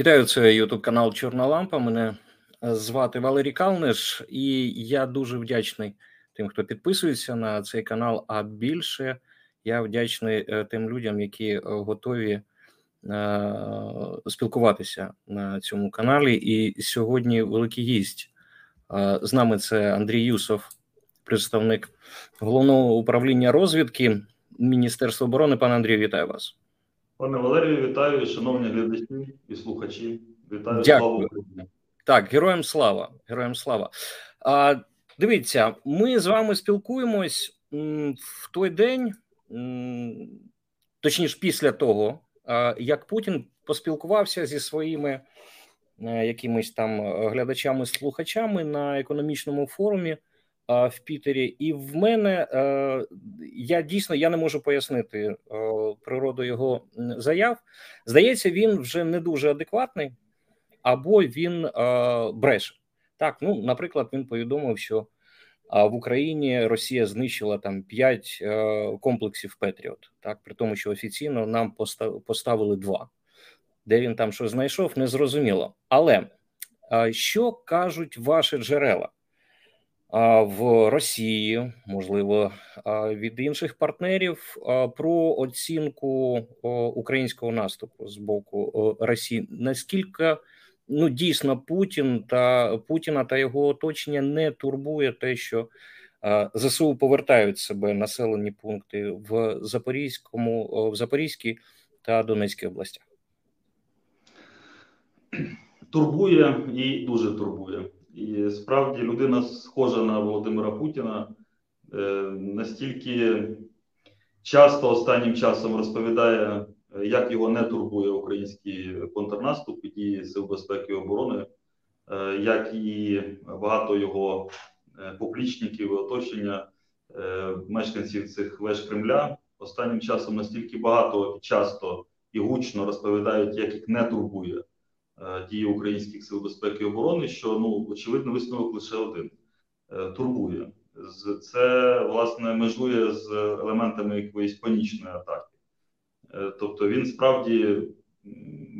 Вітаю, це Ютуб канал Чорна Лампа. Мене звати Валерій Калниш, і я дуже вдячний тим, хто підписується на цей канал. А більше я вдячний е, тим людям, які е, готові е, спілкуватися на цьому каналі. І сьогодні великий гість з нами це Андрій Юсов, представник головного управління розвідки Міністерства оборони. Пане Андрію, вітаю вас. Пане Валерію, вітаю, шановні глядачі і слухачі. Вітаю Дякую. слава Україні. Так, героям слава. Героям слава. А, Дивіться, ми з вами спілкуємось в той день, точніше, після того, як Путін поспілкувався зі своїми е, якимись там глядачами-слухачами на економічному форумі в Пітері, і в мене е, я дійсно я не можу пояснити е, природу його заяв. Здається, він вже не дуже адекватний, або він е, бреше. Так, ну наприклад, він повідомив, що в Україні Росія знищила там 5 комплексів Петріот, так при тому, що офіційно нам поставили два. Де він там що знайшов, не зрозуміло. Але що кажуть ваші джерела? В Росії, можливо, від інших партнерів про оцінку українського наступу з боку Росії. Наскільки ну дійсно Путін та Путіна та його оточення не турбує те, що ЗСУ повертають себе населені пункти в Запорізькому, в Запорізькій та Донецькій областях? Турбує і дуже турбує. І справді людина схожа на Володимира Путіна, е, настільки часто останнім часом розповідає, як його не турбує український контрнаступ і дії Сил безпеки і оборони, е, як і багато його е, поплічників і оточення мешканців цих веж Кремля. Останнім часом настільки багато часто і гучно розповідають, як їх не турбує дії українських сил безпеки і оборони, що ну очевидно висновок лише один е, турбує. Це власне межує з елементами якоїсь панічної атаки. Е, тобто він справді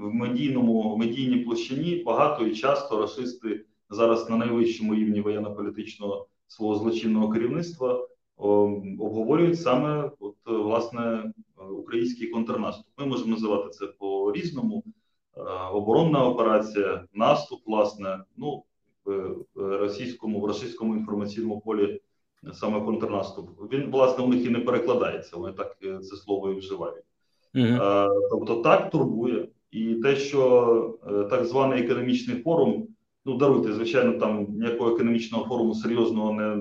в медійному в медійній площині багато і часто расисти зараз на найвищому рівні воєнно-політичного свого злочинного керівництва обговорюють саме от власне український контрнаступ. Ми можемо називати це по різному. Е, оборонна операція, наступ, власне, ну в російському в російському інформаційному полі саме контрнаступ. Він власне у них і не перекладається. Вони так е, це слово і вживають. Mm-hmm. Тобто, так турбує, і те, що так званий економічний форум. Ну, даруйте, звичайно, там ніякого економічного форуму серйозного не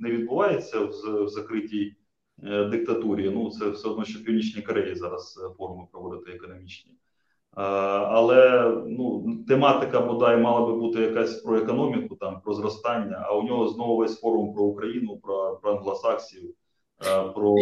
не відбувається в, в закритій е, диктатурі. Ну, це все одно, що в Північній Кореї зараз форуми проводити економічні. Але ну тематика бодай мала би бути якась про економіку, там про зростання. А у нього знову весь форум про Україну, про про англосаксів. Про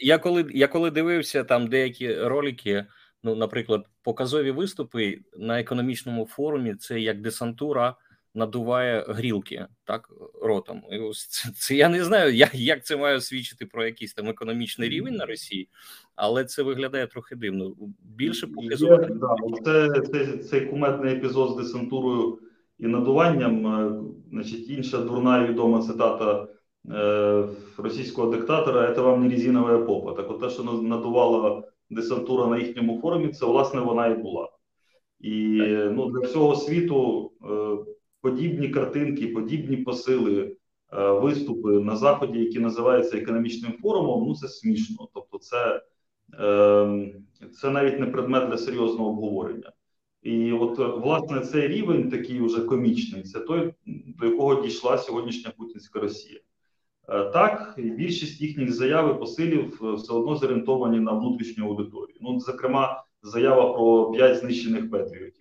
я коли я коли дивився там деякі ролики. Ну, наприклад, показові виступи на економічному форумі це як десантура надуває грілки так ротом. І ось це, це я не знаю, як як це має свідчити про якийсь там економічний рівень на Росії, але це виглядає трохи дивно. Більше показувати. Да, це, це цей куметний епізод з десантурою і надуванням. Е, значить, інша дурна і відома цитата е, російського диктатора: це вам не резинова попа. Так, от те, що надувала десантура на їхньому форумі, це власне вона і була. І ну для всього світу е, подібні картинки, подібні посили, е, виступи на заході, які називаються економічним форумом. Ну це смішно. Тобто, це, ем, це навіть не предмет для серйозного обговорення. І от власне цей рівень, такий уже комічний, це той, до якого дійшла сьогоднішня путінська Росія. Е, так, більшість їхніх заяв і посилів е, все одно зорієнтовані на внутрішню аудиторію. Ну, зокрема, заява про п'ять знищених патріотів.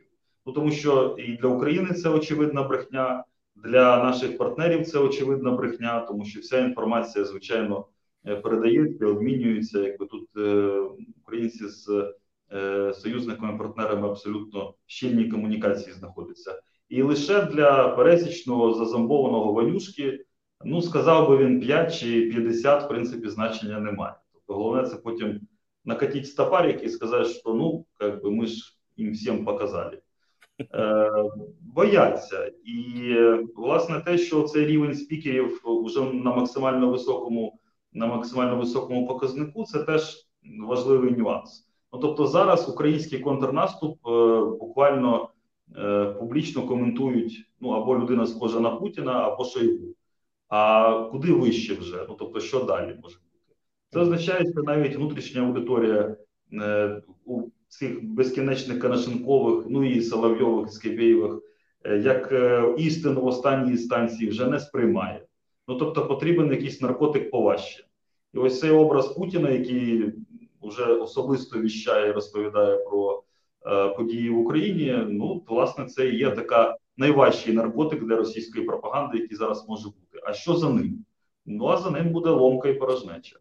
Ну тому що і для України це очевидна брехня, для наших партнерів це очевидна брехня, тому що вся інформація, звичайно, е, передається, обмінюється. Якби тут е, українці з е, союзниками, партнерами абсолютно щільні комунікації знаходяться. І лише для пересічного зазомбованого валюшки, ну сказав би він 5 чи 50, в принципі, значення немає. Тобто, головне це потім накатити стопарик і сказати, що ну, как би ми ж їм всім показали. Е, бояться. І власне те, що цей рівень спікерів вже на максимально високому, на максимально високому показнику, це теж важливий нюанс. Ну тобто, зараз український контрнаступ е, буквально е, публічно коментують ну або людина схожа на Путіна, або Шойгу. А куди вище вже? Ну тобто, що далі може бути? Це означає, що навіть внутрішня аудиторія у цих безкінечних Канашенкових, ну і Соловйових, Скибєєвих, е, як е, істину в останній інстанції вже не сприймає. Ну тобто, потрібен якийсь наркотик поважче. І ось цей образ Путіна, який вже особисто віщає, і розповідає про е, події в Україні. Ну, власне, це і є така найважчий наркотик для російської пропаганди, який зараз може бути. А що за ним? Ну а за ним буде ломка і порожнеча.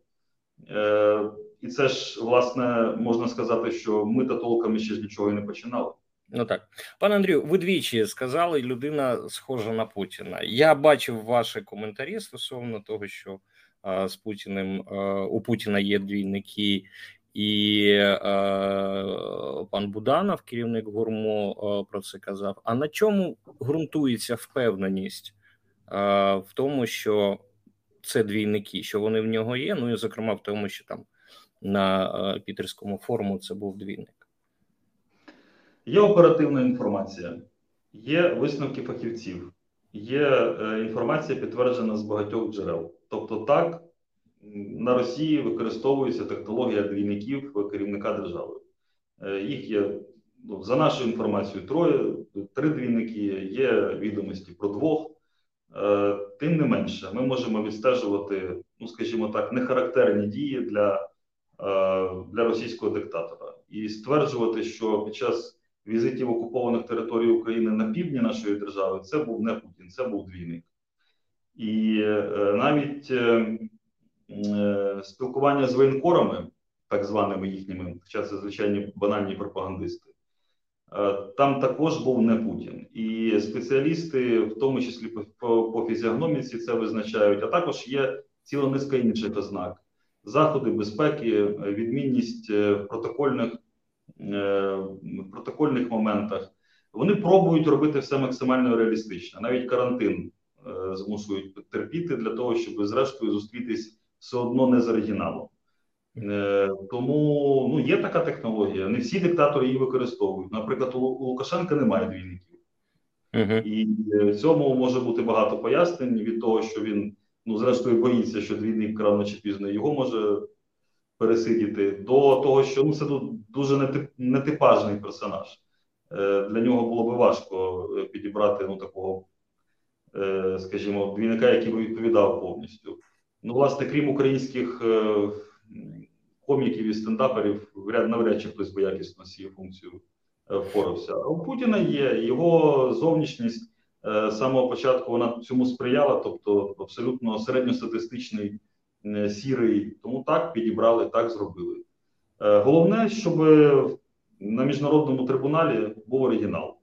Е, І це ж власне можна сказати, що ми та толками ще ж нічого і не починали. Ну так, пане Андрію, ви двічі сказали, людина схожа на Путіна. Я бачив ваші коментарі стосовно того, що а, з Путіним а, у Путіна є двійники, і а, пан Буданов, керівник гурмо, про це казав. А на чому ґрунтується впевненість а, в тому, що це двійники, що вони в нього є? Ну і зокрема в тому, що там на Пітерському форуму це був двійник. Є оперативна інформація, є висновки фахівців, є е, інформація, підтверджена з багатьох джерел. Тобто, так на Росії використовується технологія двійників керівника держави. Е, їх є ну, за нашою інформацією троє, три двійники, є відомості про двох. Е, тим не менше, ми можемо відстежувати, ну скажімо так, нехарактерні дії для, для російського диктатора і стверджувати, що під час візитів окупованих територій України на півдні нашої держави, це був не Путін, це був двійник. І е, навіть е, е, спілкування з воєнкорами, так званими їхніми, хоча це звичайні банальні пропагандисти, е, там також був не Путін. І спеціалісти, в тому числі по, по фізіогноміці, це визначають, а також є ціла низка інших ознак. Заходи безпеки, відмінність е, протокольних Е, в протокольних моментах. Вони пробують робити все максимально реалістично. Навіть карантин е, змушують терпіти для того, щоб зрештою зустрітись все одно не з оригіналом. Е, тому ну, є така технологія. Не всі диктатори її використовують. Наприклад, у Лукашенка немає двійників. Uh-huh. І в цьому може бути багато пояснень від того, що він ну, зрештою боїться, що двійник рано чи пізно його може пересидіти, до того, що ну, це дуже нетипажний персонаж. Е, для нього було би важко е, підібрати ну, такого, е, скажімо, двійника, який би відповідав повністю. Ну, власне, крім українських коміків і стендаперів, навряд чи хтось би якісно з цією функцією впорався. А у Путіна є його зовнішність з самого початку вона цьому сприяла, тобто абсолютно середньостатистичний Е, сірий. Тому так підібрали, так зробили. Е, головне, щоб на міжнародному трибуналі був оригінал,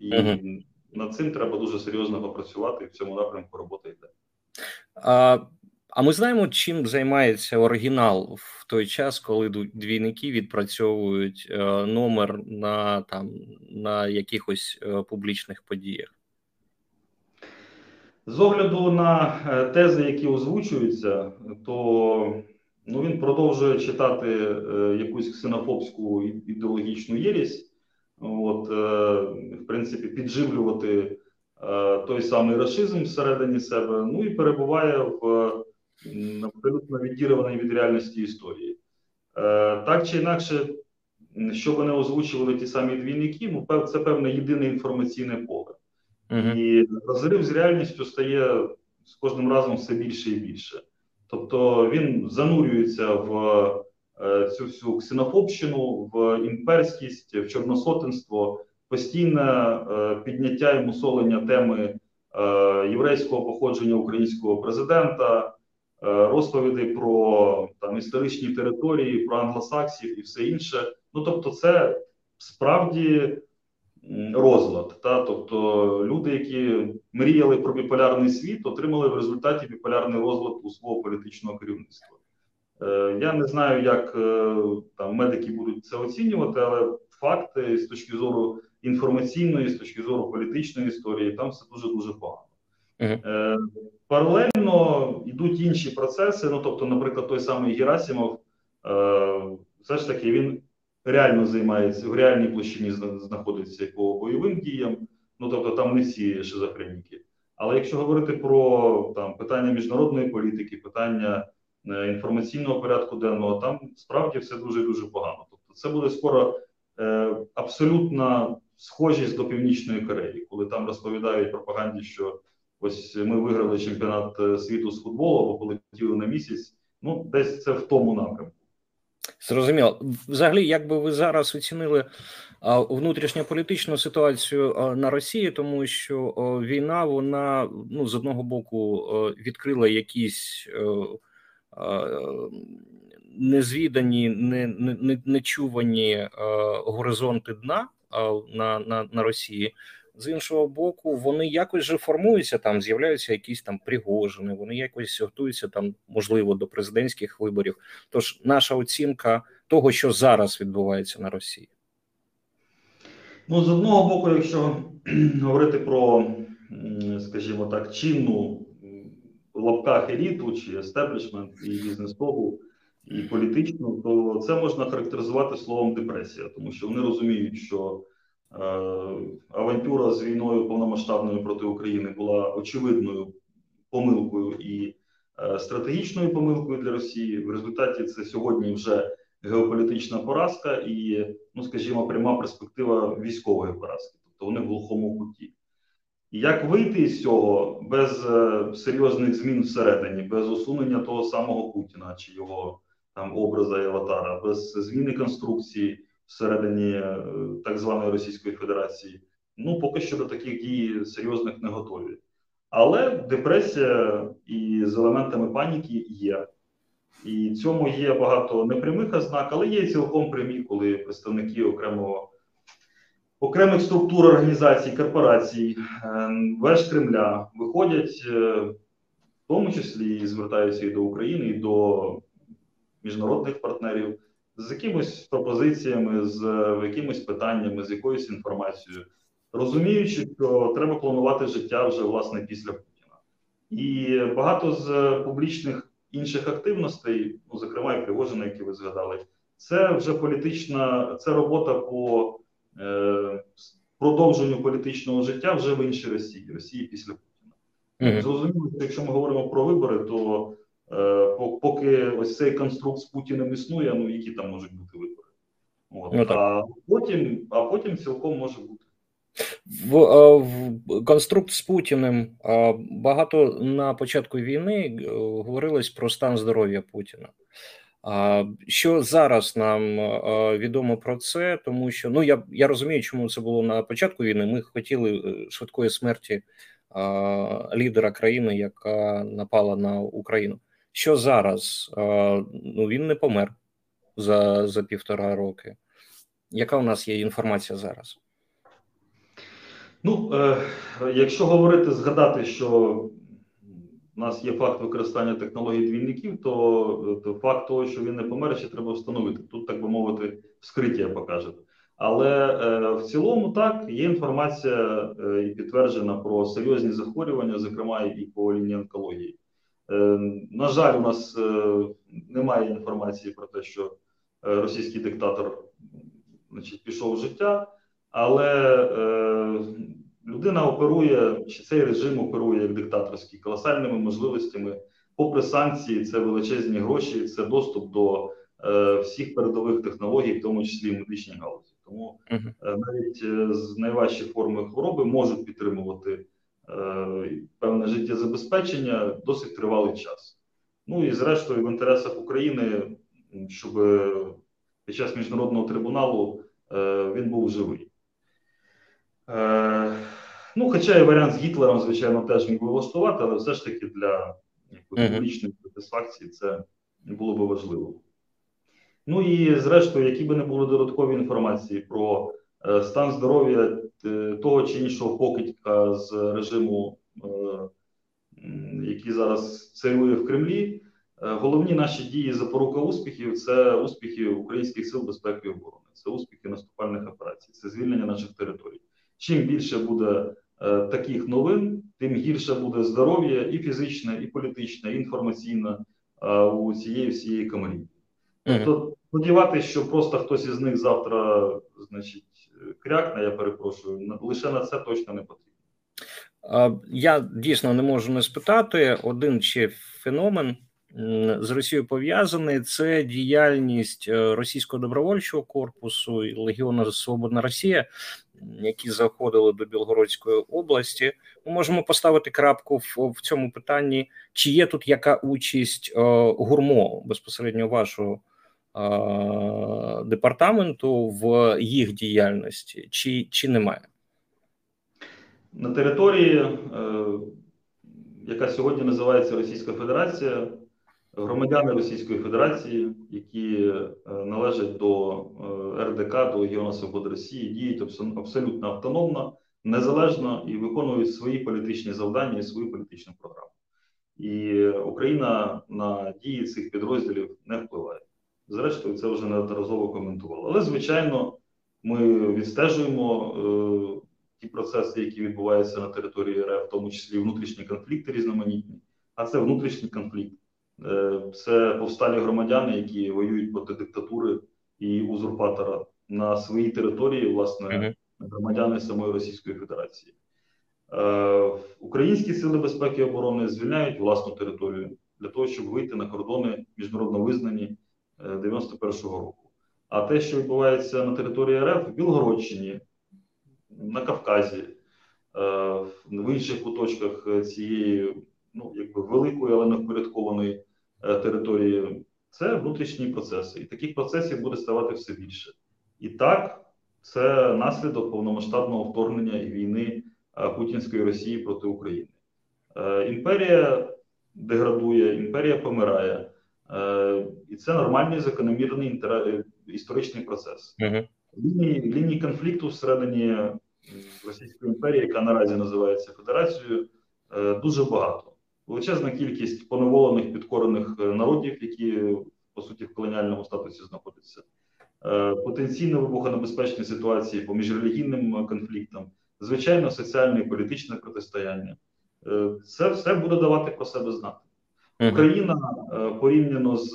і uh-huh. над цим треба дуже серйозно попрацювати. І в цьому напрямку робота йде. А а ми знаємо, чим займається оригінал в той час, коли двійники відпрацьовують е, номер на там на якихось публічних подіях. З огляду на е, тези, які озвучуються, то ну, він продовжує читати е, якусь ксенофобську ідеологічну єрість, от, е, в принципі, підживлювати той самий расизм всередині себе, ну і перебуває в абсолютно відірваній від реальності історії. Так чи інакше, що вони озвучували ті самі двійники, ну, це певне єдине інформаційне поле. Uh-huh. І розрив з реальністю стає з кожним разом все більше і більше. Тобто він занурюється в е, цю всю ксенофобщину, в імперськість, в чорносотенство, постійне е, підняття і мусолення теми е, єврейського походження українського президента, розповіді про там історичні території, про англосаксів і все інше. Ну тобто, це справді розлад. Та? Тобто люди, які мріяли про біполярний світ, отримали в результаті біполярний розлад у свого політичного керівництва. Я не знаю, як там медики будуть це оцінювати, але факти з точки зору інформаційної, з точки зору політичної історії, там все дуже дуже погано. Uh-huh. Паралельно йдуть інші процеси. Ну тобто, наприклад, той самий Герасимов, все ж таки він реально займається в реальній площині знаходиться по бойовим діям. Ну тобто, там не всі шизофреніки. Але якщо говорити про там питання міжнародної політики, питання е, інформаційного порядку денного, там справді все дуже дуже погано. Тобто, це буде скоро е, абсолютна схожість до північної Кореї, коли там розповідають пропаганді, що ось ми виграли чемпіонат е, світу з футболу або полетіли на місяць. Ну, десь це в тому напрямку. Зрозуміло. Взагалі, як би ви зараз оцінили внутрішньополітичну ситуацію на Росії, тому що війна, вона ну з одного боку відкрила якісь незвідані, не, не, нечувані горизонти дна на, на, на Росії з іншого боку, вони якось же формуються там, з'являються якісь там пригожини, вони якось готуються там, можливо, до президентських виборів. Тож наша оцінка того, що зараз відбувається на Росії. Ну, з одного боку, якщо говорити про, скажімо так, чинну в лапках еліту чи естеблішмент і бізнесову, і політичну, то це можна характеризувати словом депресія, тому що вони розуміють, що авантюра з війною повномасштабною проти України була очевидною помилкою і е, стратегічною помилкою для Росії. В результаті це сьогодні вже геополітична поразка і, ну скажімо, пряма перспектива військової поразки, тобто вони в глухому куті. Як вийти з цього без е, серйозних змін всередині, без усунення того самого Путіна чи його там образа і аватара, без зміни конструкції всередині е, так званої Російської Федерації. Ну поки що до таких дій серйозних не готові. Але депресія і з елементами паніки є. І цьому є багато непрямих ознак, але є цілком прямі, коли представники окремого окремих структур організацій, корпорацій, е, веж Кремля виходять, е, в тому числі і звертаються і до України, і до міжнародних партнерів з якимись пропозиціями, з якимись питаннями, з якоюсь інформацією, розуміючи, що треба планувати життя вже власне після Путіна. І багато з публічних інших активностей, ну зокрема і Пригожина, які ви згадали, це вже політична, це робота по е, продовженню політичного життя вже в іншій Росії, Росії після Путіна. Mm-hmm. Зрозуміло, що якщо ми говоримо про вибори, то Е, поки ось цей конструкт з Путіним існує, ну які там можуть бути вибори. От. Ну, а потім а потім цілком може бути. В, е, в конструкт з Путіним багато на початку війни е, говорилось про стан здоров'я Путіна. Що зараз нам відомо про це, тому що ну я я розумію, чому це було на початку війни. Ми хотіли швидкої смерті лідера країни, яка напала на Україну що зараз ну він не помер за, за півтора роки. Яка у нас є інформація зараз? Ну, е, якщо говорити, згадати, що у нас є факт використання технологій двійників, то, то факт того, що він не помер, ще треба встановити. Тут, так би мовити, вскриття покаже. Але е, в цілому так є інформація е, і підтверджена про серйозні захворювання, зокрема і по лінії онкології. Е, на жаль, у нас е, немає інформації про те, що е, російський диктатор значить, пішов в життя, але людина оперує, чи цей режим оперує як диктаторський колосальними можливостями. Попри санкції, це величезні гроші, це доступ до всіх передових технологій, в тому числі і медичній галузі. Тому навіть з найважчі форми хвороби можуть підтримувати. Е, певне життєзабезпечення досить тривалий час. Ну і зрештою, в інтересах України, щоб під час міжнародного трибуналу е, він був живий. Е, ну, хоча і варіант з Гітлером, звичайно, теж міг би влаштувати, але все ж таки для публічної сатисфакції це було би важливо. Ну і зрештою, які би не були додаткові інформації про Е, стан здоров'я е, того чи іншого покидька з режиму, е, який зараз царює в Кремлі, головні наші дії запорука успіхів це успіхи українських сил безпеки і оборони, це успіхи наступальних операцій, це звільнення наших територій. Чим більше буде таких новин, тим гірше буде здоров'я і фізичне, і політичне, і інформаційне у цієї всієї команді. Тобто сподіватися, що просто хтось із них завтра, значить, крякне, я перепрошую, лише на це точно не потрібно. Я дійсно не можу не спитати один чи феномен з Росією пов'язаний це діяльність е, російського добровольчого корпусу і Легіону Свободна Росія, які заходили до Білгородської області. Ми можемо поставити крапку в, в цьому питанні, чи є тут яка участь е, гурмо безпосередньо вашого департаменту в їх діяльності, чи, чи немає? На території, е, яка сьогодні називається Російська Федерація, громадяни Російської Федерації, які е, належать до е, РДК, до Легіону Свободи Росії, діють абсолютно автономно, незалежно і виконують свої політичні завдання і свою політичну програму. І Україна на дії цих підрозділів не впливає. Зрештою, це вже неодноразово коментувало. Але, звичайно, ми відстежуємо е, ті процеси, які відбуваються на території РФ, в тому числі внутрішні конфлікти різноманітні, а це внутрішній конфлікт. Е, це повсталі громадяни, які воюють проти диктатури і узурпатора на своїй території, власне, громадяни самої Російської Федерації. Е, українські сили безпеки і оборони звільняють власну територію для того, щоб вийти на кордони міжнародно визнані 91-го е, року. А те, що відбувається на території РФ в Білгородщині, на Кавказі, в інших куточках цієї ну, якби великої, але не впорядкованої Е, території, це внутрішні процеси, і таких процесів буде ставати все більше. І так, це наслідок повномасштабного вторгнення і війни е, Путінської Росії проти України. Е, імперія деградує, імперія помирає, і це нормальний закономірний історичний процес. Uh-huh. Лінії, лінії конфлікту всередині Російської імперії, яка наразі називається Федерацією, дуже багато величезна кількість поневолених підкорених е, народів, які по суті в колоніальному статусі знаходяться, е, потенційно вибухонебезпечні ситуації по міжрелігійним конфліктам, звичайно, соціальне і політичне протистояння. Е, це все буде давати про себе знати. Україна порівняно з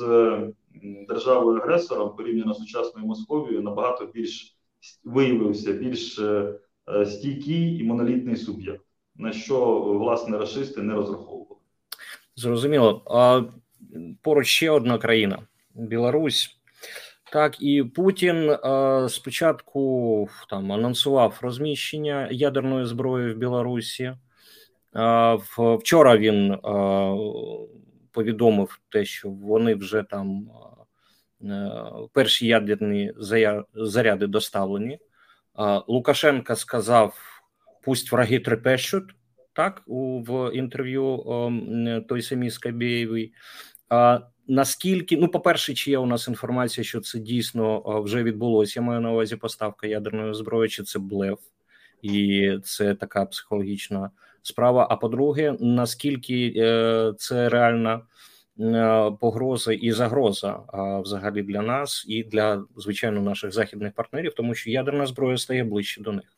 державою агресором, порівняно з сучасною Московією, набагато більш виявився більш стійкий і монолітний суб'єкт, на що власне расисти не розраховували. Зрозуміло. А поруч ще одна країна Білорусь. Так, і Путін а, спочатку там анонсував розміщення ядерної зброї в Білорусі. А, Вчора він а, повідомив те, що вони вже там перші ядерні заряди доставлені. Лукашенка сказав: пусть враги трепещуть так в інтерв'ю той самій Скабєєвій. Наскільки ну, по-перше, чи є у нас інформація, що це дійсно вже відбулося? Я маю на увазі поставка ядерної зброї, чи це блеф, і це така психологічна справа. А по-друге, наскільки е, це реальна е, погроза і загроза взагалі для нас і для звичайно наших західних партнерів, тому що ядерна зброя стає ближче до них.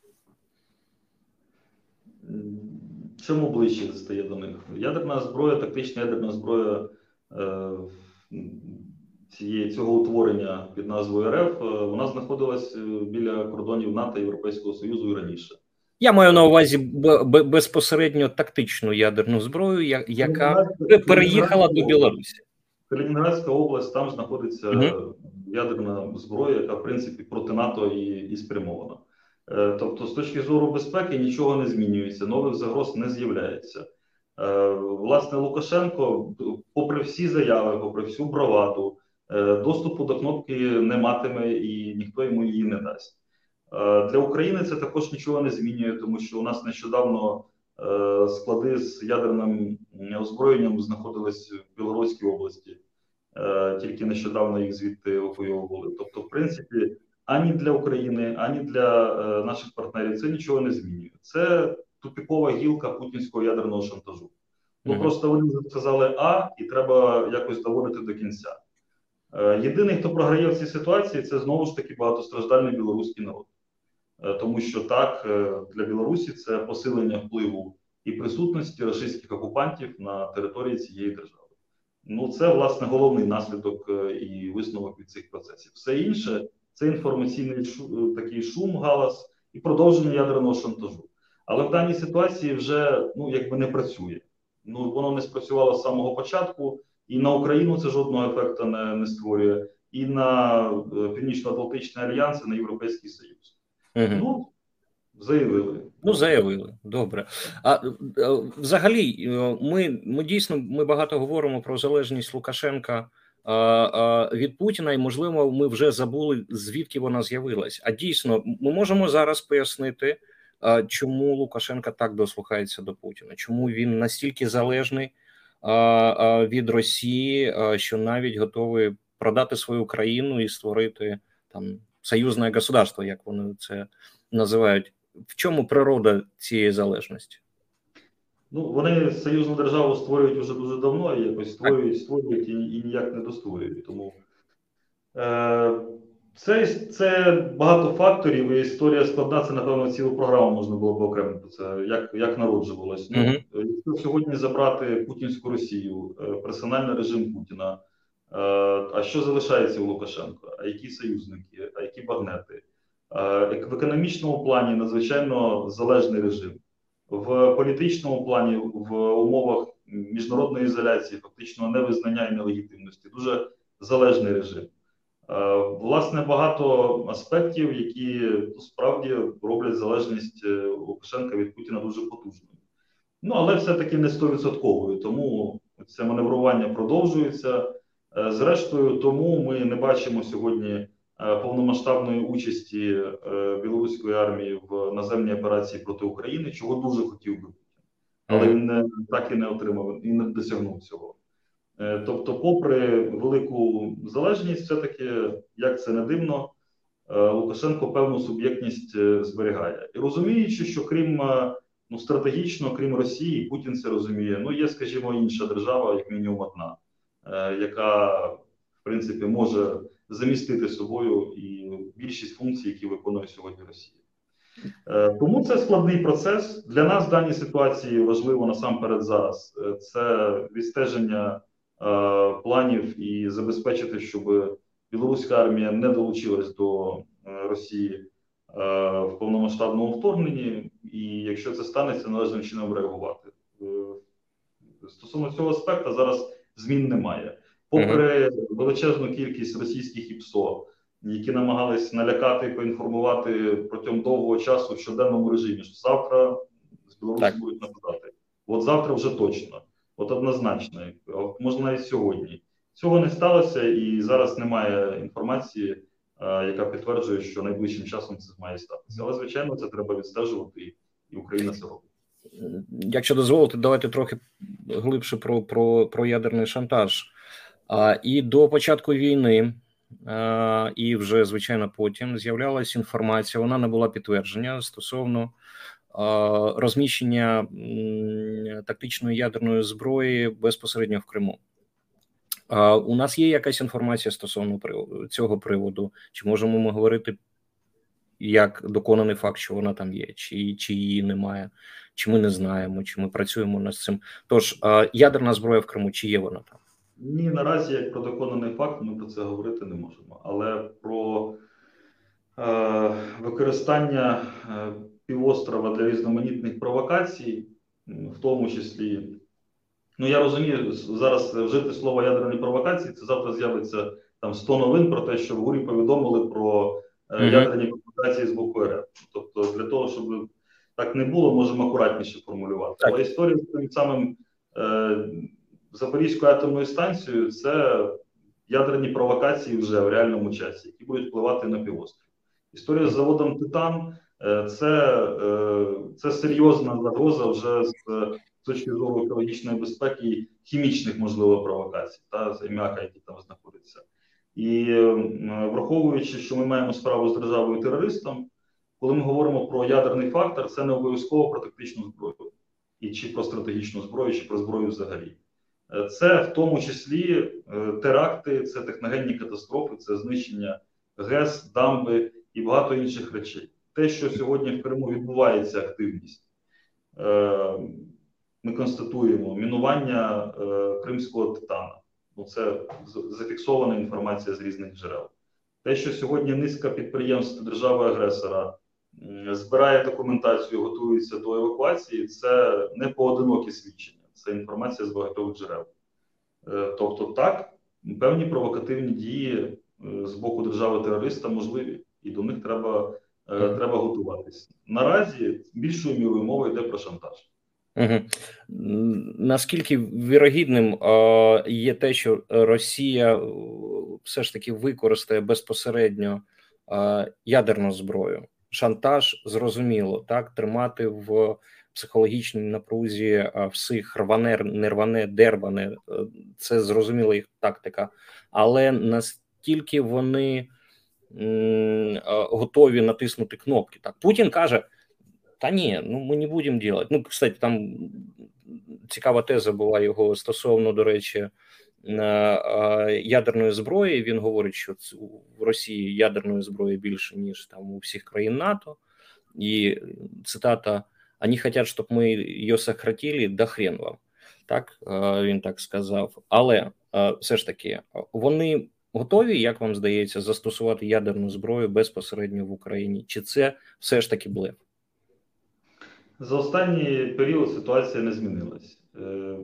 Чому ближче стає до них? Ядерна зброя, тактична ядерна зброя е, цієї, цього утворення під назвою РФ, вона знаходилась біля кордонів НАТО Європейського Союзу і раніше. Я маю на увазі безпосередньо тактичну ядерну зброю, яка переїхала до Білорусі. Калінінградська область, там знаходиться угу. ядерна зброя, яка в принципі проти НАТО і, і спрямована. Е, тобто, з точки зору безпеки нічого не змінюється, нових загроз не з'являється. Е, власне, Лукашенко, попри всі заяви, попри всю браваду, доступу до кнопки не матиме і ніхто йому її не дасть. Для України це також нічого не змінює, тому що у нас нещодавно склади з ядерним озброєнням знаходились в Білоруській області, тільки нещодавно їх звідти евакуйовували. Тобто, в принципі ані для України, ані для е, наших партнерів це нічого не змінює. Це тупікова гілка путінського ядерного шантажу. Ну mm-hmm. просто вони сказали А, і треба якось доводити до кінця. Е, єдиний, хто програє в цій ситуації, це знову ж таки багатостраждальний білоруський народ, е, тому що так е, для Білорусі це посилення впливу і присутності російських окупантів на території цієї держави. Ну, це власне головний наслідок і висновок від цих процесів. Все інше це інформаційний шу, такий шум, галас і продовження ядерного шантажу. Але в даній ситуації вже ну якби не працює. Ну воно не спрацювало з самого початку. І на Україну це жодного ефекту не не створює, і на е, Північно-Атлантичний альянс, і на Європейський Союз. Угу. Ну, заявили. Ну, заявили. Добре. А е, взагалі, е, ми ми дійсно ми багато говоримо про залежність Лукашенка а, а, від Путіна, і можливо, ми вже забули звідки вона з'явилась. А дійсно, ми можемо зараз пояснити, а, чому Лукашенка так дослухається до Путіна, чому він настільки залежний від Росії, що навіть готові продати свою країну і створити там союзне государство, як вони це називають. В чому природа цієї залежності? Ну, вони союзну державу створюють вже дуже давно і якось створюють, створюють і, і ніяк не достворюють. Тому е, це це багато факторів, і історія складна. Це, напевно, цілу програму можна було б окремо це як як народжувалось. Ну, Якщо сьогодні забрати Путінську Росію, е, персональний режим Путіна, а що залишається у Лукашенка? А які союзники, а які багнети? Е, в економічному плані надзвичайно залежний режим, в політичному плані, в умовах міжнародної ізоляції, фактично невизнання і нелегітимності, дуже залежний режим. Е, власне, багато аспектів, які справді роблять залежність е, Лукашенка від Путіна дуже потужною. Ну, але все-таки не стовідсотковою. Тому це маневрування продовжується. Е, зрештою, тому ми не бачимо сьогодні повномасштабної участі білоруської армії в наземній операції проти України, чого дуже хотів би. Але він не, так і не отримав і не досягнув цього. Е, тобто, попри велику залежність, все таки, як це не дивно, е, Лукашенко певну суб'єктність е, зберігає і розуміючи, що крім ну стратегічно, крім Росії, Путін це розуміє. Ну є, скажімо, інша держава, як мінімум одна, яка в принципі може замістити собою і більшість функцій, які виконує сьогодні Росія. Тому це складний процес для нас в даній ситуації важливо насамперед зараз. Це відстеження. Е, планів і забезпечити, щоб білоруська армія не долучилась до е, Росії е, в повномасштабному вторгненні, і якщо це станеться, належним чином реагувати. Стосовно цього аспекту зараз змін немає. Попри величезну кількість російських ІПСО, які намагались налякати і поінформувати протягом довгого часу в щоденному режимі, що завтра з Білорусі будуть нападати. От завтра вже точно. От однозначно, можна навіть сьогодні. Цього не сталося, і зараз немає інформації, яка підтверджує, що найближчим часом це має статися. Але звичайно, це треба відстежувати, і Україна це робить. Якщо дозволити, давайте трохи глибше про про, про ядерний шантаж. А, І до початку війни, а, і вже звичайно потім з'являлася інформація. Вона не була підтвердження стосовно розміщення тактичної ядерної зброї безпосередньо в Криму. У нас є якась інформація стосовно цього приводу? Чи можемо ми говорити як доконаний факт, що вона там є, чи чи її немає, чи ми не знаємо, чи ми працюємо над цим? Тож ядерна зброя в Криму, чи є вона там? Ні, наразі як про доконаний факт, ми про це говорити не можемо. Але про е, використання е, півострова для різноманітних провокацій, в тому числі. Ну, я розумію, зараз вжити слово ядерні провокації, це завтра з'явиться там 100 новин про те, що в ГУРі повідомили про е, ядерні провокації з боку РФ. Тобто, для того, щоб так не було, можемо акуратніше формулювати. Так. Але історія з тим самим е, Запорізькою атомною станцією це ядерні провокації вже в реальному часі, які будуть впливати на півострів. Історія з заводом Титан. Е, це е, це серйозна загроза вже з точки зору екологічної безпеки і хімічних можливо провокацій та займака, які там знаходяться, і враховуючи, що ми маємо справу з державою терористом, коли ми говоримо про ядерний фактор, це не обов'язково про тактичну зброю. і чи про стратегічну зброю, чи про зброю взагалі. Це в тому числі теракти, це техногенні катастрофи, це знищення ГЕС, дамби і багато інших речей. Те, що сьогодні в Криму відбувається активність, ми констатуємо мінування кримського титана. Ну, це зафіксована інформація з різних джерел. Те, що сьогодні низка підприємств держави-агресора збирає документацію, готується до евакуації, це не поодинокі свідчення, це інформація з багатьох джерел. Е, тобто, так, певні провокативні дії е, з боку держави-терориста можливі, і до них треба, е, треба готуватися. Наразі більшою мірою мова йде про шантаж. Угу. Наскільки вірогідним е, є те, що Росія все ж таки використає безпосередньо е, ядерну зброю? Шантаж зрозуміло, так тримати в психологічній напрузі всіх рване, не рване, дербане, е, це зрозуміла їх тактика, але настільки вони м, готові натиснути кнопки, так Путін каже. Та ні, ну ми не будемо робити. Ну, кстати, там цікава теза була його стосовно, до речі, ядерної зброї. Він говорить, що в Росії ядерної зброї більше, ніж там у всіх країн НАТО. І цитата: Они хотят, щоб ми її сократили, да хрен вам. Так він так сказав. Але все ж таки, вони готові, як вам здається, застосувати ядерну зброю безпосередньо в Україні? Чи це все ж таки блеф? За останній період ситуація не змінилась. Е,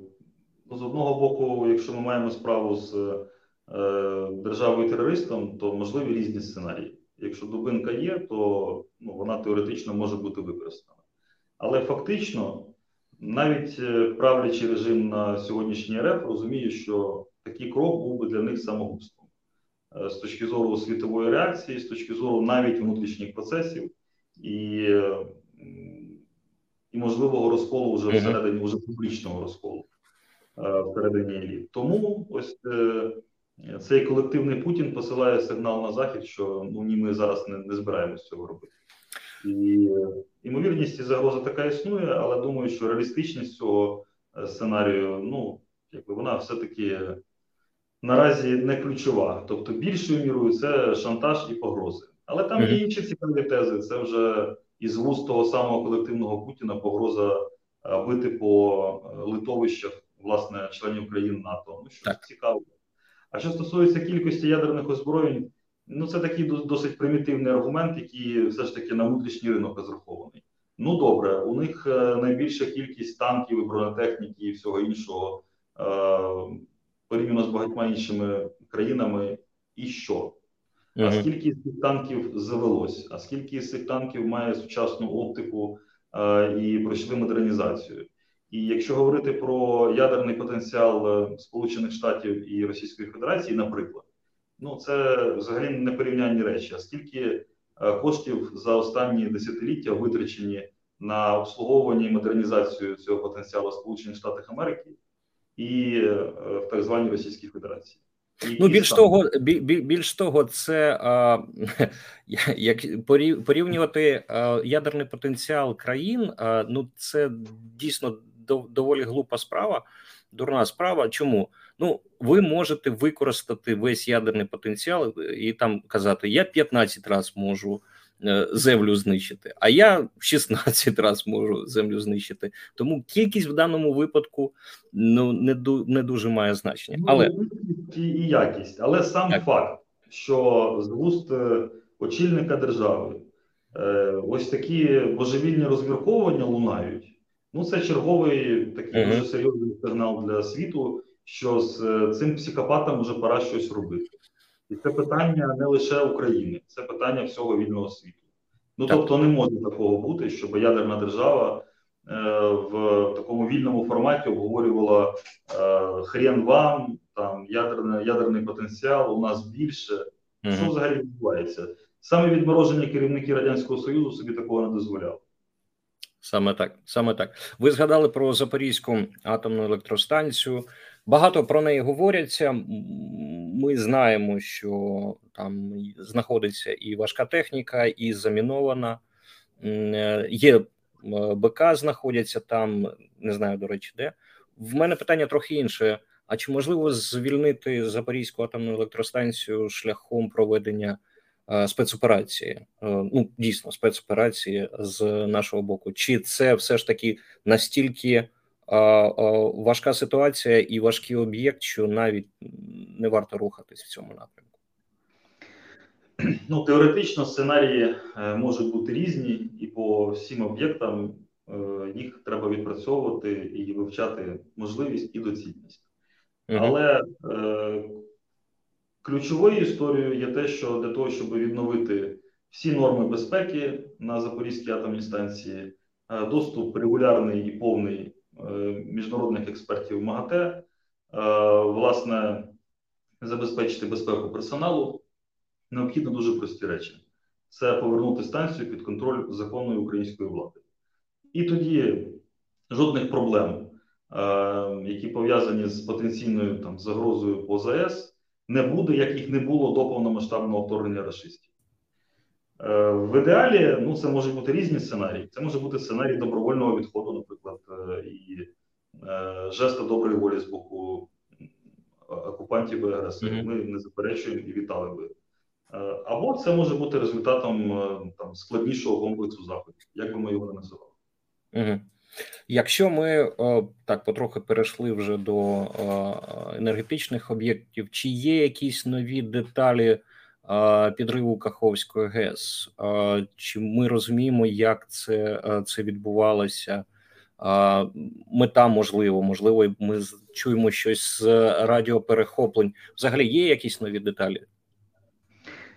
ну, з одного боку, якщо ми маємо справу з е, державою терористом, то можливі різні сценарії. Якщо дубинка є, то ну, вона теоретично може бути використана. Але фактично, навіть е, правлячий режим на сьогоднішній РФ розуміє, що такий крок був би для них самогубством з точки зору світової реакції, з точки зору навіть внутрішніх процесів. І і можливого розколу вже всередині вже публічного розколу е, всередині еліт. Тому ось е, цей колективний Путін посилає сигнал на захід, що ну ні, ми зараз не, не збираємось цього робити. І ймовірність і загроза така існує, але думаю, що реалістичність цього е, сценарію, ну якби вона все-таки наразі не ключова. Тобто, більшою мірою це шантаж і погрози. Але там є інші цікаві тези. Це вже із вуст того самого колективного Путіна погроза е, бити по е, литовищах власне членів країн НАТО. Ну що так. цікаво. А що стосується кількості ядерних озброєнь, ну це такий досить примітивний аргумент, який все ж таки на внутрішній ринок розрахований. Ну добре, у них е, найбільша кількість танків, і бронетехніки і всього іншого порівняно з багатьма іншими країнами, і що? А скільки з цих танків завелось? А скільки з цих танків має сучасну оптику а, і пройшли модернізацію? І якщо говорити про ядерний потенціал е, Сполучених Штатів і Російської Федерації, наприклад, ну це взагалі не порівнянні речі. А скільки е, коштів за останні десятиліття витрачені на обслуговування і модернізацію цього потенціалу Сполучених Штатів Америки і е, в так званій Російській Федерації? Ну, більш того, більш того, це а, як порівнювати а, ядерний потенціал країн. А, ну це дійсно доволі глупа справа, дурна справа. Чому? Ну, ви можете використати весь ядерний потенціал і там казати: я 15 разів можу. Е, землю знищити, а я в 16 разів можу землю знищити. Тому кількість в даному випадку ну не не дуже має значення. Ну, але і якість, але сам так. факт, що з вуст е, очільника держави е, ось такі божевільні розмірковування лунають. Ну, це черговий такий uh-huh. дуже серйозний сигнал для світу, що з цим психопатом вже пора щось робити. І це питання не лише України, це питання всього вільного світу. Ну так. тобто не може такого бути, щоб ядерна держава е, в такому вільному форматі обговорювала е, хрен вам, там ядерний, ядерний потенціал у нас більше. Mm-hmm. Що взагалі відбувається? Саме відморожені керівники радянського союзу собі такого не дозволяли. Саме так, саме так. Ви згадали про Запорізьку атомну електростанцію. Багато про неї говоряться. Ми знаємо, що там знаходиться і важка техніка, і замінована. Е, є БК знаходяться там, не знаю, до речі, де. В мене питання трохи інше. А чи можливо звільнити Запорізьку атомну електростанцію шляхом проведення е, спецоперації? Е, ну дійсно спецоперації з нашого боку? Чи це все ж таки настільки е, важка ситуація і важкий об'єкт, що навіть не варто рухатись в цьому напрямку? Ну, теоретично сценарії можуть бути різні, і по всім об'єктам їх треба відпрацьовувати і вивчати можливість і доцільність. Але е, ключовою історією є те, що для того, щоб відновити всі норми безпеки на Запорізькій атомній станції, е, доступ регулярний і повний е, міжнародних експертів МАГАТЕ, е, власне, забезпечити безпеку персоналу, необхідно дуже прості речі: це повернути станцію під контроль законної української влади. І тоді жодних проблем. Е, які пов'язані з потенційною там загрозою по ЗАЕС, не буде, як їх не було до повномасштабного вторгнення расистів. Е, в ідеалі ну, це можуть бути різні сценарії. Це може бути сценарій добровольного відходу, наприклад, і жеста доброї волі з боку окупантів і агресорів. Ми не заперечуємо і вітали би. Або це може бути результатом там складнішого комплексу заходів, як би ми його не називали. Якщо ми так потрохи перейшли вже до енергетичних об'єктів, чи є якісь нові деталі підриву Каховської ГЕС? Чи ми розуміємо, як це це відбувалося? Мета можливо, можливо, ми чуємо щось з радіоперехоплень. Взагалі є якісь нові деталі?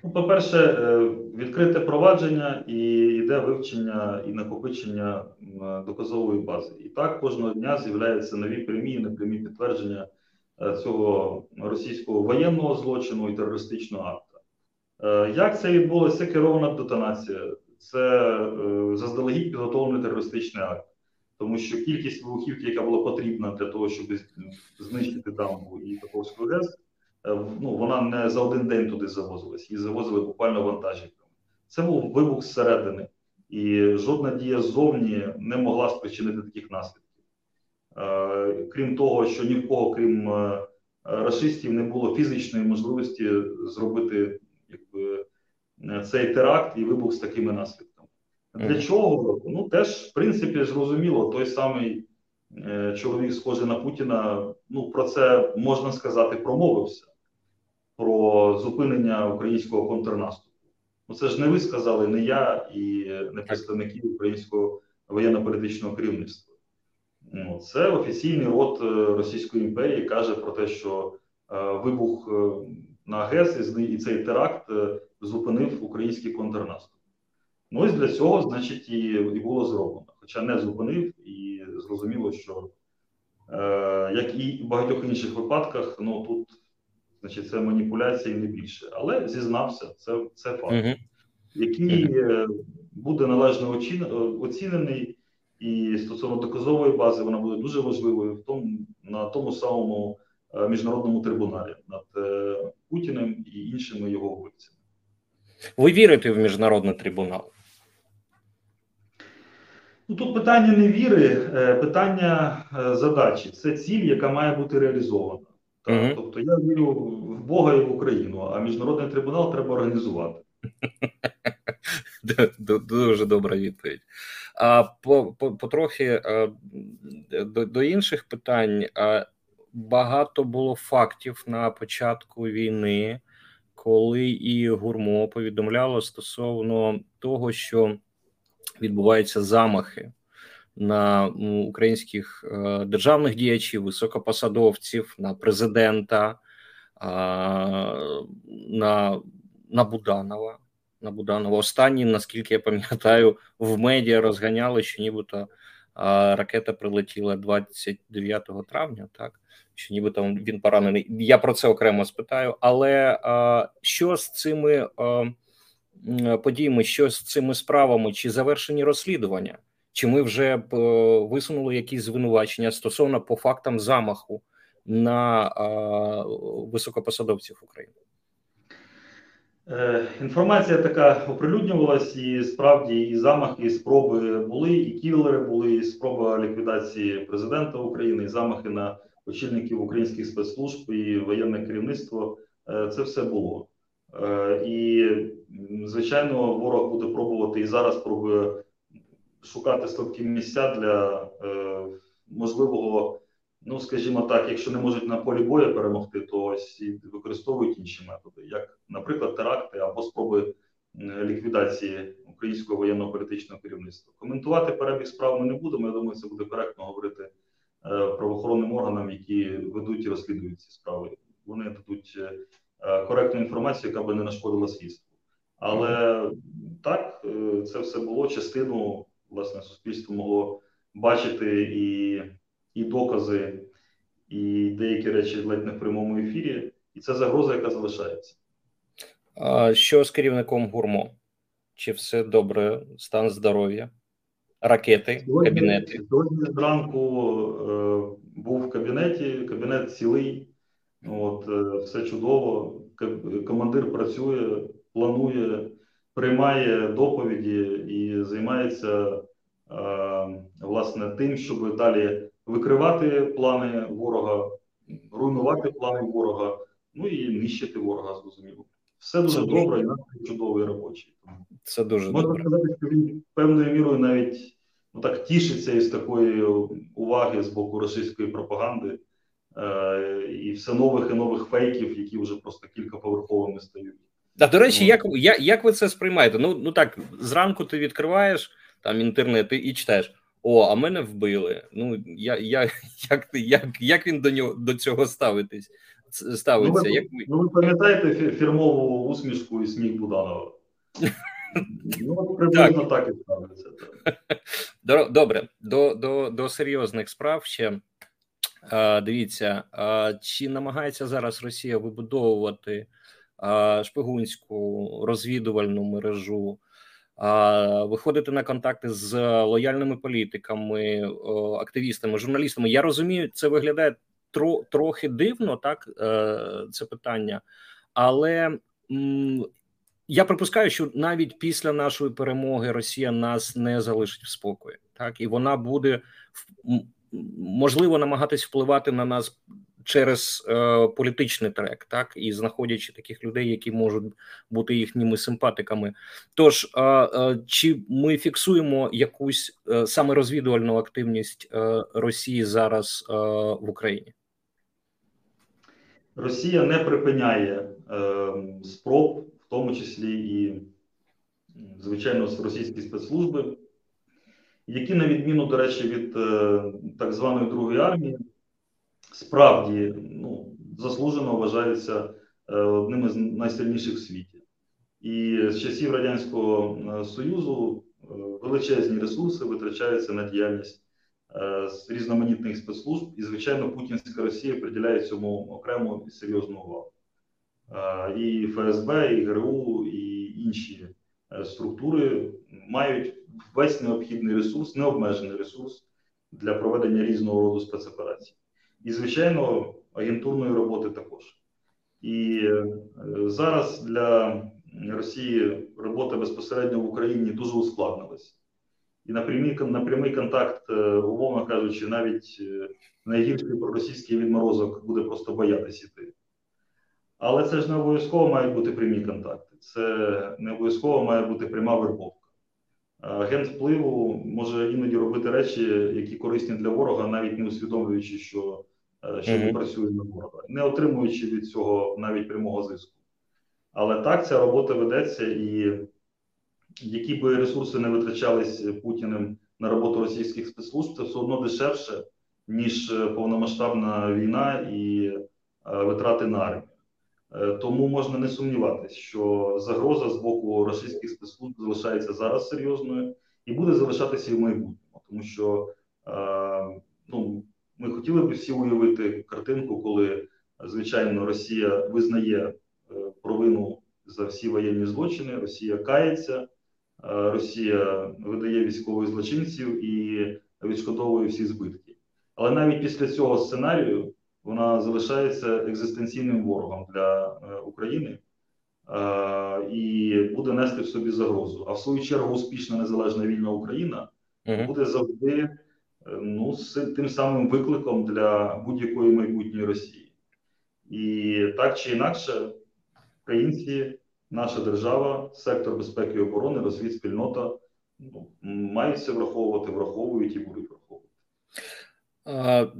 Ну, По-перше, е, відкрите провадження і йде вивчення і накопичення доказової бази. І так кожного дня з'являються нові прямі і непрямі підтвердження е, цього російського воєнного злочину і терористичного акта. Е, як це відбулося? Це керована детонація, це заздалегідь підготовлений терористичний акт, тому що кількість вибухівки, яка була потрібна для того, щоб знищити дамбу і Каховську ГЕС, Е, ну, вона не за один день туди завозилась, її завозили буквально вантажівками. Це був вибух зсередини, і жодна дія ззовні не могла спричинити таких наслідків. Е, крім того, що ні в кого, крім е, расистів, не було фізичної можливості зробити якби, цей теракт і вибух з такими наслідками. Для чого? Ну, теж, в принципі, зрозуміло, той самий чоловік, схожий на Путіна, ну про це можна сказати, промовився про зупинення українського контрнаступу. Ну це ж не ви сказали, не я і не представники українського воєнно-політичного керівництва. Ну, Це офіційний рот е, Російської імперії каже про те, що е, вибух е, на ГЕС і цей теракт е, зупинив український контрнаступ. Ну і для цього, значить, і, і було зроблено. Хоча не зупинив, і зрозуміло, що е, як і в багатьох інших випадках, ну тут значить, це маніпуляції не більше. Але зізнався, це це факт, uh -huh. який uh -huh. буде належно оцінений, і стосовно доказової бази вона буде дуже важливою в тому на тому самому е, міжнародному трибуналі над е, Путіним і іншими його вбивцями. Ви вірите в міжнародний трибунал? Ну, Тут питання не віри, питання задачі. Це ціль, яка має бути реалізована. Угу. Тобто я вірю в Бога і в Україну, а міжнародний трибунал треба організувати. Дуже добра відповідь. А по, по, потрохи до, до інших питань. Багато було фактів на початку війни, коли і гурмо повідомляло стосовно того, що відбуваються замахи на українських е, державних діячів, високопосадовців, на президента, на на Буданова. На Буданова. Останні, наскільки я пам'ятаю, в медіа розганяли, що нібито ракета прилетіла 29 травня, так що нібито він поранений. Я про це окремо спитаю. Але що з цими подіями, що з цими справами, чи завершені розслідування? Чи ми вже е, висунули якісь звинувачення стосовно по фактам замаху на високопосадовців України? Е, інформація така оприлюднювалась, і справді і замахи, і спроби були, і кілери були, і спроба ліквідації президента України, і замахи на очільників українських спецслужб і воєнне керівництво. Е, це все було. Е, звичайно, ворог буде пробувати і зараз пробує шукати слабкі місця для можливого ну скажімо так, якщо не можуть на полі бою перемогти, то ось і використовують інші методи, як, наприклад, теракти або спроби ліквідації українського воєнно-політичного керівництва. Коментувати перебіг справ ми не будемо. Я думаю, це буде коректно говорити е, правоохоронним органам, які ведуть і розслідують ці справи. Вони дадуть е, коректну інформацію, яка би не нашкодила слідству. Але так, е, це все було частину власне суспільство могло бачити і і докази, і деякі речі ледь не в прямому ефірі, і це загроза, яка залишається. А Що з керівником гурмо? Чи все добре, стан здоров'я, ракети, сьогодні, кабінети? Сьогодні зранку е, був в кабінеті, кабінет цілий, от, е, все чудово. Командир працює, планує, приймає доповіді і займається е, власне тим, щоб далі викривати плани ворога, руйнувати плани ворога, ну і нищити ворога, зрозуміло. Все дуже це добре, і настрій чудовий робочий. Це дуже можна добре. сказати, що він певною мірою навіть ну, так тішиться із такої уваги з боку російської пропаганди е, і все нових і нових фейків, які вже просто кількаповерховими стають. А до речі, як як, як ви це сприймаєте? Ну ну так зранку ти відкриваєш там інтернет і читаєш. О, а мене вбили. Ну я, я як як, як він до нього до цього ставитись? Ставиться? Ну, ви, як ну, ви пам'ятаєте фірмову усмішку і сміх Буданова? Ну, приблизно так. так і ставиться. Добре, до до, до серйозних справ ще а, дивіться, а, чи намагається зараз Росія вибудовувати шпигунську розвідувальну мережу? виходити на контакти з лояльними політиками, активістами, журналістами. Я розумію, це виглядає тро, трохи дивно, так е, це питання, але я припускаю, що навіть після нашої перемоги Росія нас не залишить в спокої, так і вона буде можливо намагатись впливати на нас через е, політичний трек, так і знаходячи таких людей, які можуть бути їхніми симпатиками. Тож е, е, чи ми фіксуємо якусь е, саме розвідувальну активність е, Росії зараз е, в Україні? Росія не припиняє спроб, в тому числі і звичайно російські спецслужби, які на відміну до речі від так званої другої армії справді ну, заслужено вважаються е, одним із найсильніших в світі. І з часів Радянського е, Союзу е, величезні ресурси витрачаються на діяльність з різноманітних спецслужб, і, звичайно, Путінська Росія приділяє цьому окрему і серйозну увагу. І ФСБ, і ГРУ, і інші структури мають весь необхідний ресурс, необмежений ресурс для проведення різного роду спецоперацій і, звичайно, агентурної роботи також. І е, зараз для Росії робота безпосередньо в Україні дуже ускладнилася. І на прямий, на прямий контакт, е, умовно кажучи, навіть е, найгірший проросійський відморозок буде просто боятися йти. Але це ж не обов'язково мають бути прямі контакти. Це не обов'язково має бути пряма вербовка. Агент впливу може іноді робити речі, які корисні для ворога, навіть не усвідомлюючи, що що mm-hmm. працює на ворога, не отримуючи від цього навіть прямого зиску. Але так ця робота ведеться, і які би ресурси не витрачались Путіним на роботу російських спецслужб, це все одно дешевше, ніж е, повномасштабна війна і е, витрати на армію. Тому можна не сумніватися, що загроза з боку російських спецслужб залишається зараз серйозною і буде залишатися і в майбутньому, тому що ну, ми хотіли б всі уявити картинку, коли звичайно Росія визнає е, провину за всі воєнні злочини, Росія кається, е, Росія видає військових злочинців і відшкодовує всі збитки. Але навіть після цього сценарію вона залишається екзистенційним ворогом для е, України. і буде нести в собі загрозу. А в свою чергу успішна незалежна вільна Україна буде завжди ну, з тим самим викликом для будь-якої майбутньої Росії. І так чи інакше, українці, наша держава, сектор безпеки і оборони, розвідспільнота ну, мають це враховувати, враховують і будуть враховувати.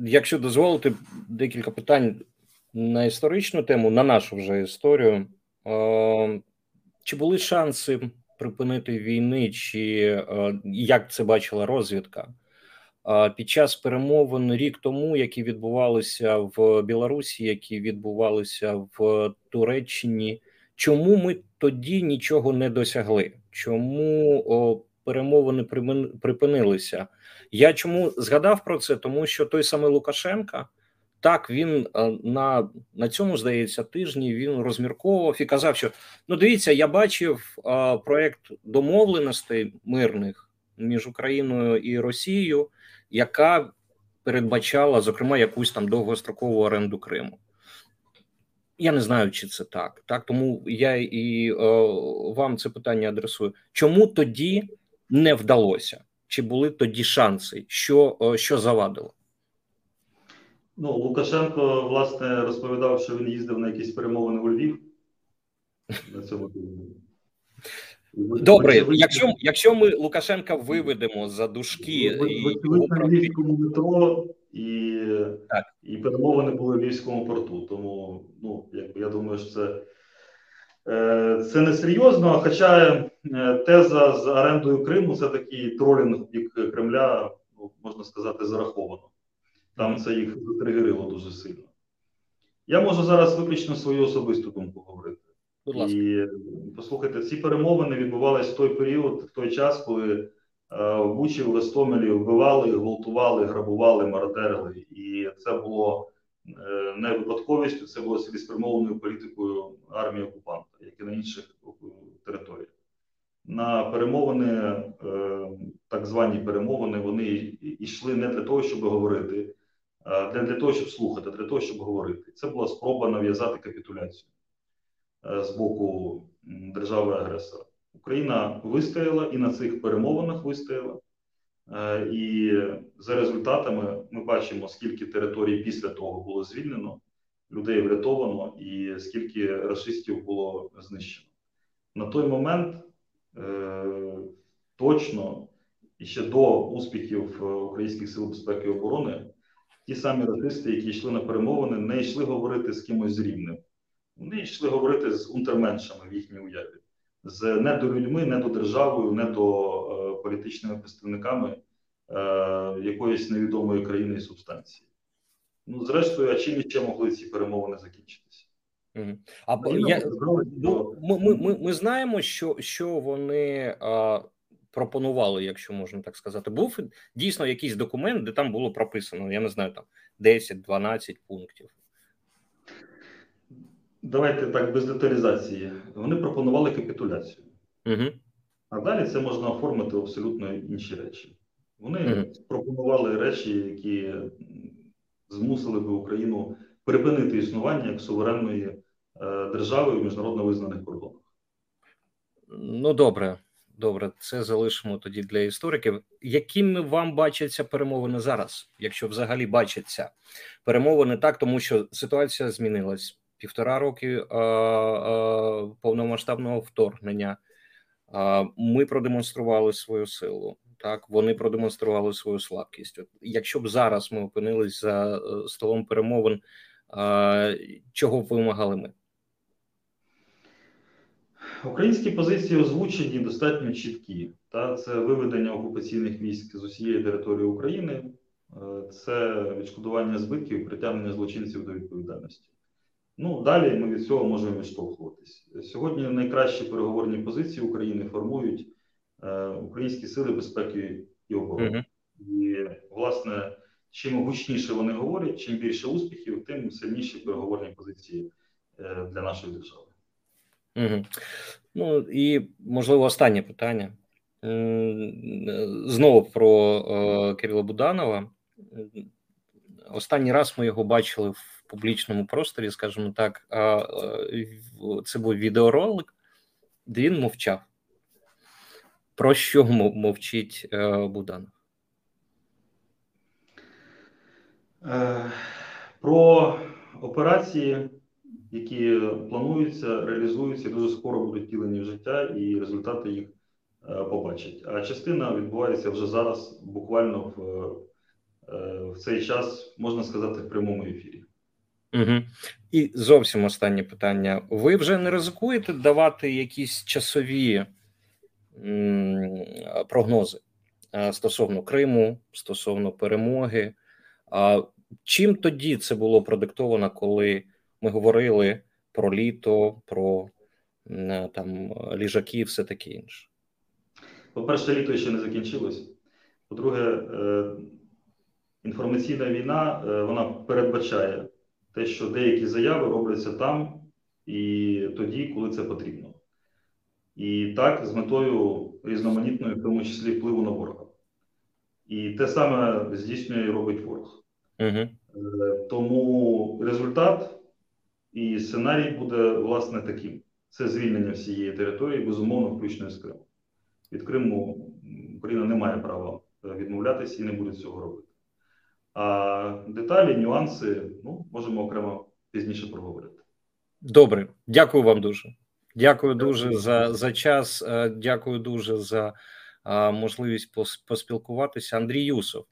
Якщо дозволити декілька питань на історичну тему, на нашу вже історію. Чи були шанси припинити війни, чи як це бачила розвідка? Під час перемовин рік тому, які відбувалися в Білорусі, які відбувалися в Туреччині, чому ми тоді нічого не досягли? Чому перемовини припинилися? Я чому згадав про це? Тому що той самий Лукашенка так він на на цьому здається тижні він розмірковував і казав, що ну дивіться, я бачив проект домовленостей мирних між Україною і Росією яка передбачала, зокрема, якусь там довгострокову оренду Криму. Я не знаю, чи це так. Так, тому я і е, вам це питання адресую. Чому тоді не вдалося? Чи були тоді шанси? Що, е, що завадило? Ну, Лукашенко власне розповідав, що він їздив на якісь перемовини у Львів. На цьому Добре, якщо якщо ми Лукашенка виведемо за душки і на львівському метро і так. і перемовини були в Львівському порту. Тому ну якби я думаю, що це е, це не серйозно. Хоча е, теза з орендою Криму це такий тролінг бік Кремля, ну, можна сказати, зараховано. Там це їх затригерило дуже сильно. Я можу зараз виключно свою особисту думку говорити. Будь ласка. І послухайте, ці перемовини відбувалися в той період, в той час, коли е, в Бучі, в Гостомелі вбивали, гвалтували, грабували, мародерили. І це було е, не випадковістю, це було цілеспрямованою політикою армії окупанта, як і на інших територіях. На перемовини, е, так звані перемовини, вони йшли не для того, щоб говорити, а для того, щоб слухати, для того, щоб говорити. Це була спроба нав'язати капітуляцію. Е, з боку держави-агресора. Україна вистояла і на цих перемовинах вистояла. Е, і за результатами ми бачимо, скільки територій після того було звільнено, людей врятовано, і скільки расистів було знищено. На той момент е, точно і ще до успіхів українських сил безпеки і оборони ті самі расисти, які йшли на перемовини, не йшли говорити з кимось рівним. Вони йшли говорити з унтерменшами в їхній уяві, з недолюдьми, недодержавою, недо е, політичними представниками е, якоїсь невідомої країни і субстанції. Ну, зрештою, а чим іще могли ці перемовини закінчитися? А я, ми, ми, ми, ми знаємо, що що вони а, пропонували, якщо можна так сказати. Був дійсно якийсь документ, де там було прописано, я не знаю, там 10-12 пунктів. Давайте так без деталізації. Вони пропонували капітуляцію. Угу. А далі це можна оформити абсолютно інші речі. Вони угу. пропонували речі, які змусили би Україну припинити існування як суверенної е, держави в міжнародно визнаних кордонах. Ну, добре, добре, це залишимо тоді для істориків. Якими вам бачаться перемовини зараз, якщо взагалі бачаться перемовини так, тому що ситуація змінилась півтора роки повномасштабного вторгнення. Ми продемонстрували свою силу. Так, вони продемонстрували свою слабкість. От, Якщо б зараз ми опинились за е, столом перемовин, чого б вимагали ми? Українські позиції озвучені достатньо чіткі. Та це виведення окупаційних військ з усієї території України, е, це відшкодування збитків, притягнення злочинців до відповідальності. Ну, далі ми від цього можемо відштовхуватись. Сьогодні найкращі переговорні позиції України формують е, українські сили безпеки і оборони. Uh І, власне, чим гучніше вони говорять, чим більше успіхів, тим сильніші переговорні позиції е, для нашої держави. Угу. Ну і можливо останнє питання. Знову про е, Кирила Буданова. Останній раз ми його бачили в публічному просторі, скажімо так, це був відеоролик, де він мовчав. Про що мовчить Буданов? Про операції, які плануються, реалізуються, дуже скоро будуть втілені в життя, і результати їх е, побачать. А частина відбувається вже зараз, буквально в, е, в цей час, можна сказати, в прямому ефірі. Угу. І зовсім останнє питання. Ви вже не ризикуєте давати якісь часові м, прогнози е, стосовно Криму, стосовно перемоги? А чим тоді це було продиктовано, коли ми говорили про літо, про е, там ліжаки, все таке інше? По-перше, літо ще не закінчилось. По-друге, е, інформаційна війна вона передбачає те, що деякі заяви робляться там і тоді, коли це потрібно. І так, з метою різноманітної, в тому числі впливу на ворога. І те саме здійснює і робить ворог. Угу. Тому результат і сценарій буде власне таким: це звільнення всієї території, безумовно, включно з Криму. Від Криму Україна не має права відмовлятися і не буде цього робити. А деталі, нюанси ну, можемо окремо пізніше проговорити. Добре, дякую вам дуже. Дякую дуже за за час. Е, дякую дуже за можливість поспілкуватися. Андрій Юсов.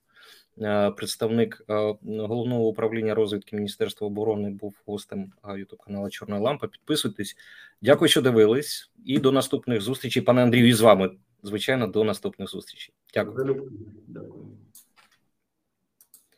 Е, представник е, головного управління розвідки Міністерства оборони був гостем Ютуб каналу Чорна Лампа. Підписуйтесь. Дякую, що дивились, і до наступних зустрічей. Пане Андрію, і з вами звичайно до наступних зустрічей. Дякую. Дякую.